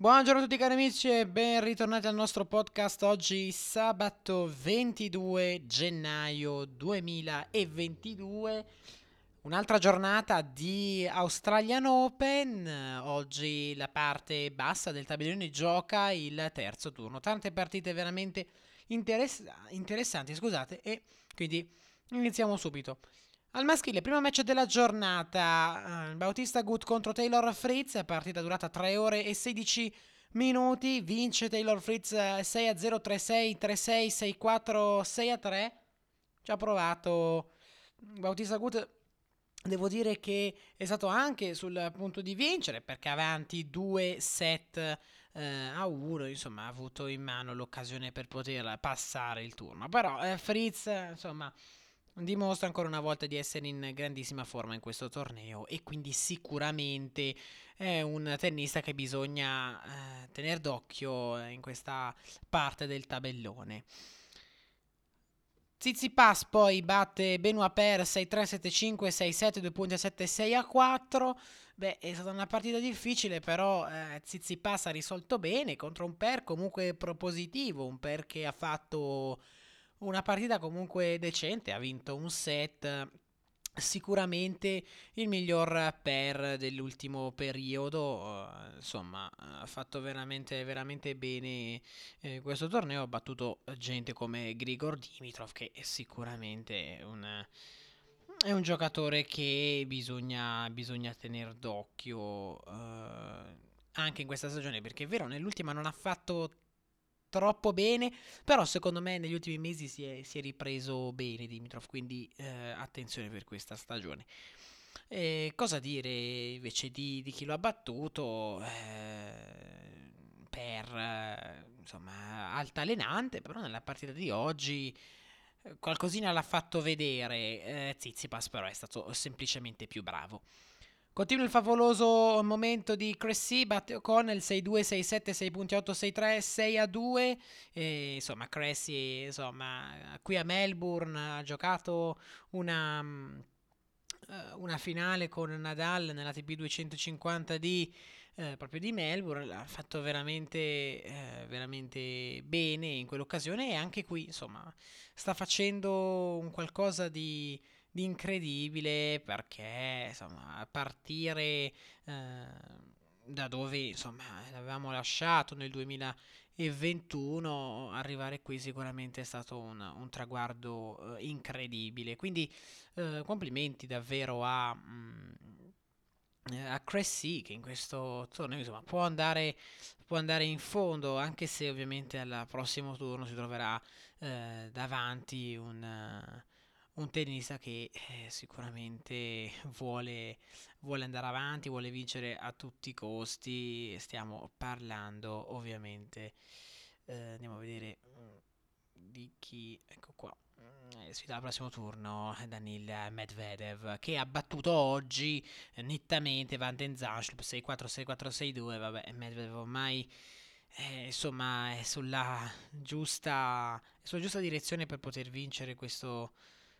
Buongiorno a tutti cari amici e ben ritornati al nostro podcast oggi sabato 22 gennaio 2022 Un'altra giornata di Australian Open, oggi la parte bassa del tabellone gioca il terzo turno, tante partite veramente interess- interessanti, scusate, e quindi iniziamo subito. Al maschile, primo match della giornata, uh, Bautista Good contro Taylor Fritz, partita durata 3 ore e 16 minuti, vince Taylor Fritz 6 a 0, 3 6, 3 6, 6 4, 6 a 3. Ci ha provato Bautista Good. Devo dire che è stato anche sul punto di vincere perché avanti 2 set eh, a 1, insomma, ha avuto in mano l'occasione per poter passare il turno. Però eh, Fritz, insomma, dimostra ancora una volta di essere in grandissima forma in questo torneo e quindi sicuramente è un tennista che bisogna eh, tenere d'occhio in questa parte del tabellone. Tsitsipas poi batte Benoit Per 6-3, 7-5, 6-7, 2 punti a 7, 6 a 4. Beh, è stata una partita difficile, però eh, Tsitsipas ha risolto bene contro un Per comunque propositivo, un Per che ha fatto una partita comunque decente, ha vinto un set sicuramente il miglior per dell'ultimo periodo insomma ha fatto veramente veramente bene eh, questo torneo ha battuto gente come Grigor Dimitrov che è sicuramente un, è un giocatore che bisogna, bisogna tenere d'occhio eh, anche in questa stagione perché è vero nell'ultima non ha fatto troppo bene, però secondo me negli ultimi mesi si è, si è ripreso bene Dimitrov, quindi eh, attenzione per questa stagione. E cosa dire invece di, di chi lo ha battuto? Eh, per insomma altalenante, però nella partita di oggi eh, qualcosina l'ha fatto vedere. Eh, Zizipas però è stato semplicemente più bravo. Continua il favoloso momento di Cressy, batte O'Connell 6-2, 6-7, 6.8, 6-3, 6-2. E, insomma, Cressy, insomma, qui a Melbourne ha giocato una, eh, una finale con Nadal nella TP 250 di, eh, proprio di Melbourne. Ha fatto veramente, eh, veramente bene in quell'occasione e anche qui, insomma, sta facendo un qualcosa di incredibile perché insomma partire eh, da dove insomma l'avevamo lasciato nel 2021 arrivare qui sicuramente è stato un, un traguardo eh, incredibile. Quindi eh, complimenti davvero a mh, mm, a Cressy che in questo torneo insomma, può, andare, può andare in fondo anche se ovviamente al prossimo turno si troverà eh, davanti un, un tennista che eh, sicuramente vuole, vuole, andare avanti, vuole vincere a tutti i costi. Stiamo parlando ovviamente, eh, andiamo a vedere mm, di chi, ecco qua, mm, sfida al prossimo turno Danil Medvedev che ha battuto oggi eh, nettamente Van den Zanschlup 6-4, 6-4, 6-2, vabbè Medvedev ormai... Eh, insomma è sulla giusta, sulla giusta direzione per poter vincere questo,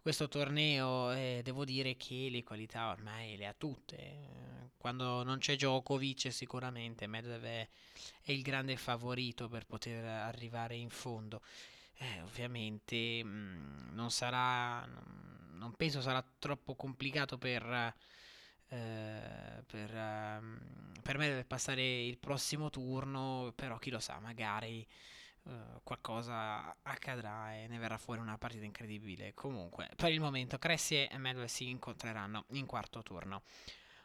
questo torneo eh, devo dire che le qualità ormai le ha tutte. Quando non c'è Djokovic sicuramente Medvedev è, è il grande favorito per poter arrivare in fondo. Eh, ovviamente mh, mm, non sarà, non, penso sarà troppo complicato per, eh, per, uh, per me passare il prossimo turno, però chi lo sa, magari Uh, qualcosa accadrà e ne verrà fuori una partita incredibile. Comunque, per il momento, Cressy e Medway si incontreranno in quarto turno.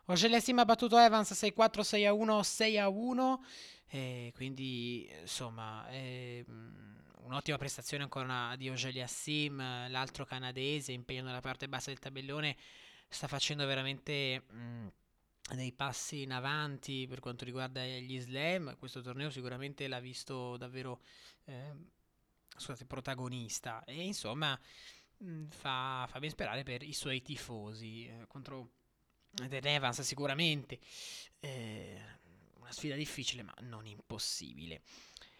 Ogelia Sim ha battuto Evans 6-4, 6-1, 6-1. E quindi, insomma, um, un'ottima prestazione ancora di Ogelia Sim, l'altro canadese, impegno nella parte bassa del tabellone, sta facendo veramente... Um, dei passi in avanti per quanto riguarda gli slam. Questo torneo sicuramente l'ha visto davvero eh, scusate, protagonista e insomma mh, fa, fa, ben sperare per i suoi tifosi eh, contro Den Evans sicuramente eh, una sfida difficile ma non impossibile.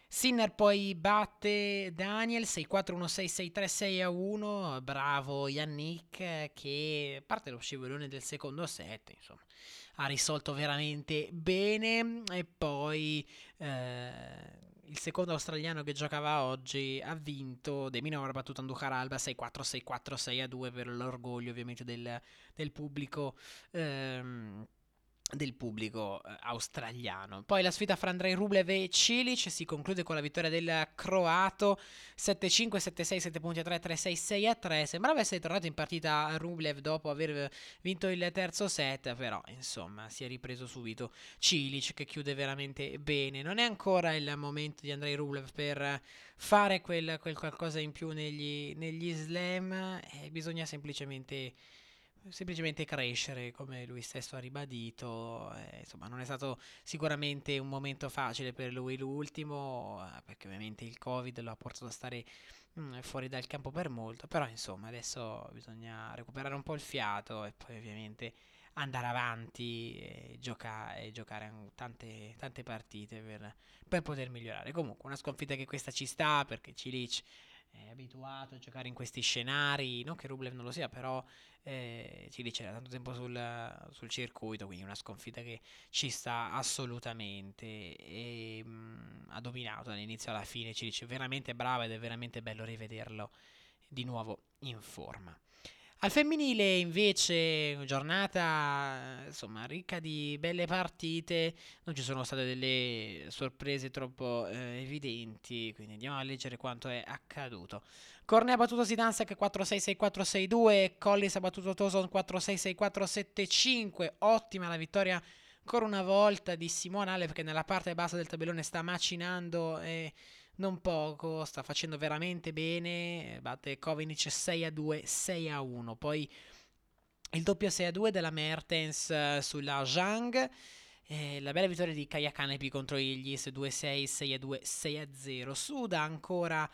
Sinner poi batte Daniel 6-4-1-6-6-3-6 a 1. Bravo Yannick che parte lo scivolone del secondo set. Insomma, ha risolto veramente bene. E poi eh, il secondo australiano che giocava oggi ha vinto De Minor battuto Andujar Alba 6-4 6-4 6-2 per l'orgoglio ovviamente del, del pubblico. Ehm, del pubblico eh, australiano. Poi la sfida fra Andrei Rublev e Cilic si conclude con la vittoria del croato 7-5, 7-6, 7 punti a 3, 3-6, 6 a 3. Sembrava essere tornato in partita Rublev dopo aver vinto il terzo set, però insomma si è ripreso subito Cilic che chiude veramente bene. Non è ancora il momento di Andrei Rublev per fare quel, quel qualcosa in più negli, negli slam, eh, bisogna semplicemente semplicemente crescere, come lui stesso ha ribadito. Eh, insomma, non è stato sicuramente un momento facile per lui l'ultimo, eh, perché ovviamente il Covid lo ha portato a stare mh, mm, fuori dal campo per molto. Però, insomma, adesso bisogna recuperare un po' il fiato e poi ovviamente andare avanti e, gioca- e giocare tante, tante partite per, per poter migliorare. Comunque, una sconfitta che questa ci sta perché Cilic è abituato a giocare in questi scenari, non che Rublev non lo sia, però eh, dice da tanto tempo sul, sul, circuito, quindi una sconfitta che ci sta assolutamente e mh, mm, ha dominato dall'inizio alla fine, ci dice veramente brava ed è veramente bello rivederlo di nuovo in forma. Al femminile invece giornata insomma ricca di belle partite, non ci sono state delle sorprese troppo eh, evidenti, quindi andiamo a leggere quanto è accaduto. Cornea ha battuto Sidansek 4-6-6-4-6-2, Collis ha battuto Toson 4-6-6-4-7-5, ottima la vittoria ancora una volta di Simone Alep che nella parte bassa del tabellone sta macinando e non poco, sta facendo veramente bene, batte Kovinic 6 a 2, 6 a 1, poi il doppio 6 a 2 della Mertens uh, sulla Zhang, eh, la bella vittoria di Kaya Kanepi contro Iglis 2-6, 6 a 2, 6 a 0, Suda ancora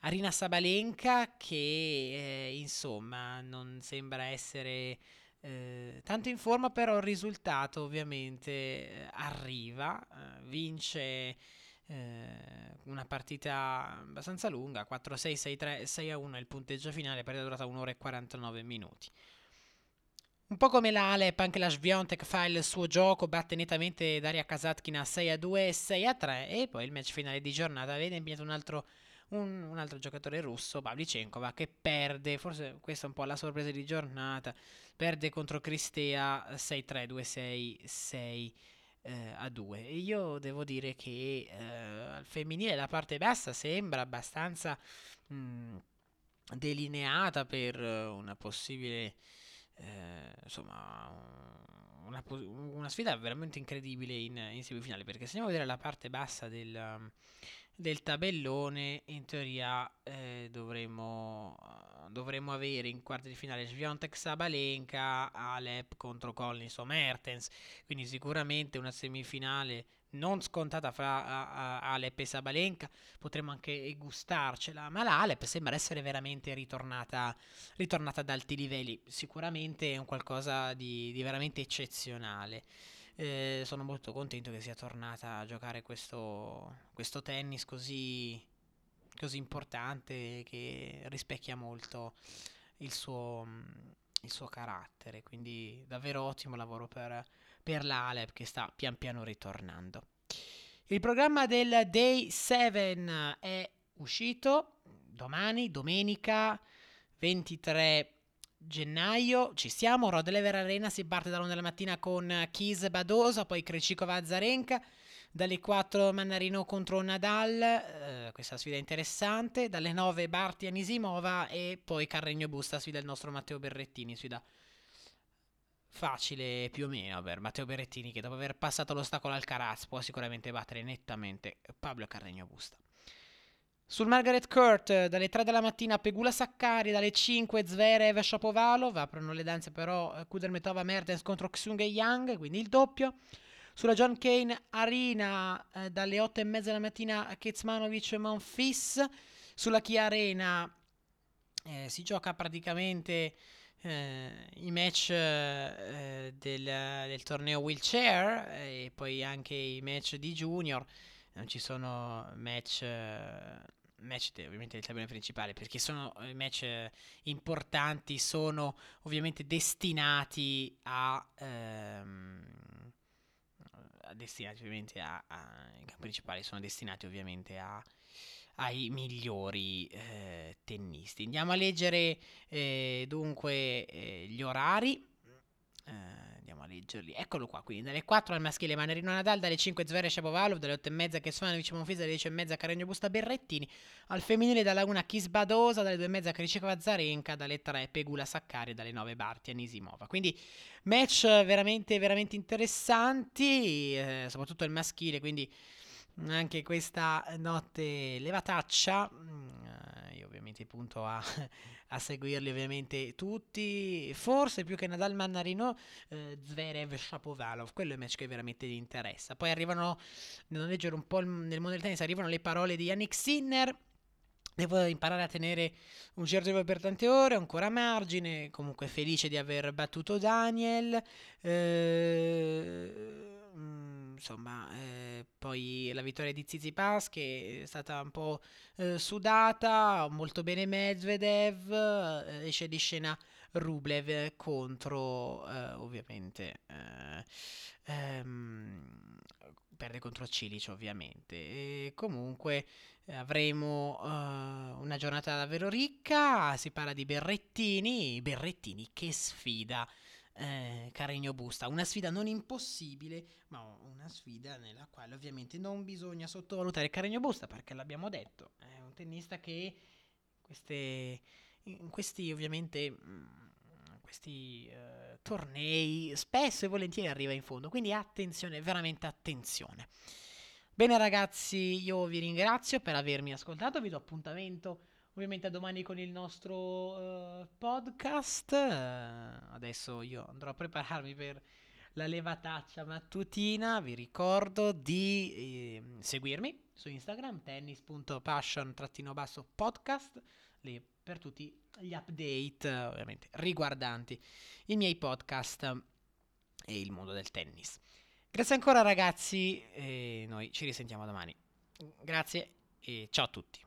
Arina Sabalenka che eh, insomma non sembra essere... Eh, tanto in forma, però il risultato ovviamente eh, arriva, eh, vince eh, una partita abbastanza lunga, 4-6, 6-3, 6-1 è il punteggio finale, partita durata 1 ora e 49 minuti. Un po' come l'Alep, anche la Sviontek fa il suo gioco, batte nettamente Daria Kasatkina 6-2 e 6-3 e poi il match finale di giornata vede impegnato un altro, un, un altro giocatore russo, Pavlicenkova, che perde, forse questa è un po' la sorpresa di giornata, perde contro Cristea 6-3, 2-6, 6 eh, a due. E io devo dire che eh, al femminile la parte bassa sembra abbastanza mh, mm, delineata per una possibile, eh, insomma, una, una, sfida veramente incredibile in, in, semifinale. Perché se andiamo a vedere la parte bassa del, del tabellone, in teoria eh, dovremmo dovremmo avere in quarti di finale Sviontek Sabalenka, Alep contro Collins o Mertens, quindi sicuramente una semifinale non scontata fra Alep e Sabalenka, potremmo anche gustarcela, ma l'Alep sembra essere veramente ritornata, ritornata ad alti livelli, sicuramente è un qualcosa di, di veramente eccezionale. Eh, sono molto contento che sia tornata a giocare questo, questo tennis così così importante che rispecchia molto il suo, il suo carattere. Quindi davvero ottimo lavoro per, per l'Alep che sta pian piano ritornando. Il programma del Day 7 è uscito domani, domenica 23 gennaio. Ci siamo, Rodlever Arena si parte dalla 1 della mattina con Kis Badosa, poi Krejcikova Zarenka dalle 4 Mannarino contro Nadal, eh, questa sfida interessante, dalle 9 Barti Anisimova e poi Carregno Busta, sfida il nostro Matteo Berrettini, sfida facile più o meno per Matteo Berrettini che dopo aver passato l'ostacolo al Caraz può sicuramente battere nettamente Pablo Carregno Busta. Sul Margaret Court, dalle 3 della mattina Pegula Saccari, dalle 5 Zverev Shapovalov, aprono le danze però eh, Kudermetova Mertens contro Xung e Yang, quindi il doppio. Sulla John Kane Arena eh, dalle 8 e mezza della mattina Kezmanovic e Monfis. Sulla Kia Arena eh, si gioca praticamente eh, i match eh, del, del, torneo wheelchair eh, e poi anche i match di junior. Non ci sono match, match de, ovviamente del tabellone principale, perché sono match importanti, sono ovviamente destinati a... Ehm, destinati ovviamente a, a, i campi principali sono destinati ovviamente a, ai migliori eh, tennisti. Andiamo a leggere eh, dunque eh, gli orari. Leggerli. Eccolo qua, quindi dalle 4 al maschile Manerino Nadal, dalle 5 Zverev Shapovalov, dalle 8 e mezza Chesfanovic Monfisa, dalle 10 e mezza Carregno Busta Berrettini, al femminile dalla 1 Kisbadosa, dalle 2 e mezza Kricikova Zarenka, dalle 3 Pegula Saccari, dalle 9 Barti Anisimova. Quindi match veramente, veramente interessanti, eh, soprattutto il maschile, quindi anche questa notte levataccia. Mm, eh, io ovviamente punto a a seguirli ovviamente tutti, forse più che Nadal Mannarino, eh, Zverev Shapovalov, quello è il match che veramente gli interessa. Poi arrivano, devo leggere un po' il, nel mondo del tennis, arrivano le parole di Yannick Sinner, Devo imparare a tenere un certo per tante ore, ancora a margine, comunque felice di aver battuto Daniel. Eh, insomma, eh, poi la vittoria di Tsitsipas che è stata un po' eh, sudata, molto bene Medvedev, eh, esce di scena Rublev contro, eh, ovviamente, eh, ehm, perde contro Cilic ovviamente. E comunque avremo uh, una giornata davvero ricca, si parla di Berrettini, Berrettini che sfida eh, Carregno Busta. Una sfida non impossibile, ma una sfida nella quale ovviamente non bisogna sottovalutare Carregno Busta, perché l'abbiamo detto, è un tennista che queste, in questi ovviamente mm, questi uh, tornei spesso e volentieri arriva in fondo, quindi attenzione, veramente attenzione. Bene ragazzi, io vi ringrazio per avermi ascoltato, vi do appuntamento ovviamente a domani con il nostro uh, podcast. Uh, adesso io andrò a prepararmi per la levataccia mattutina. Vi ricordo di eh, seguirmi su Instagram, tennis.passion-podcast, lì per tutti gli update, ovviamente, riguardanti i miei podcast e il mondo del tennis. Grazie ancora ragazzi e noi ci risentiamo domani. Grazie e ciao a tutti.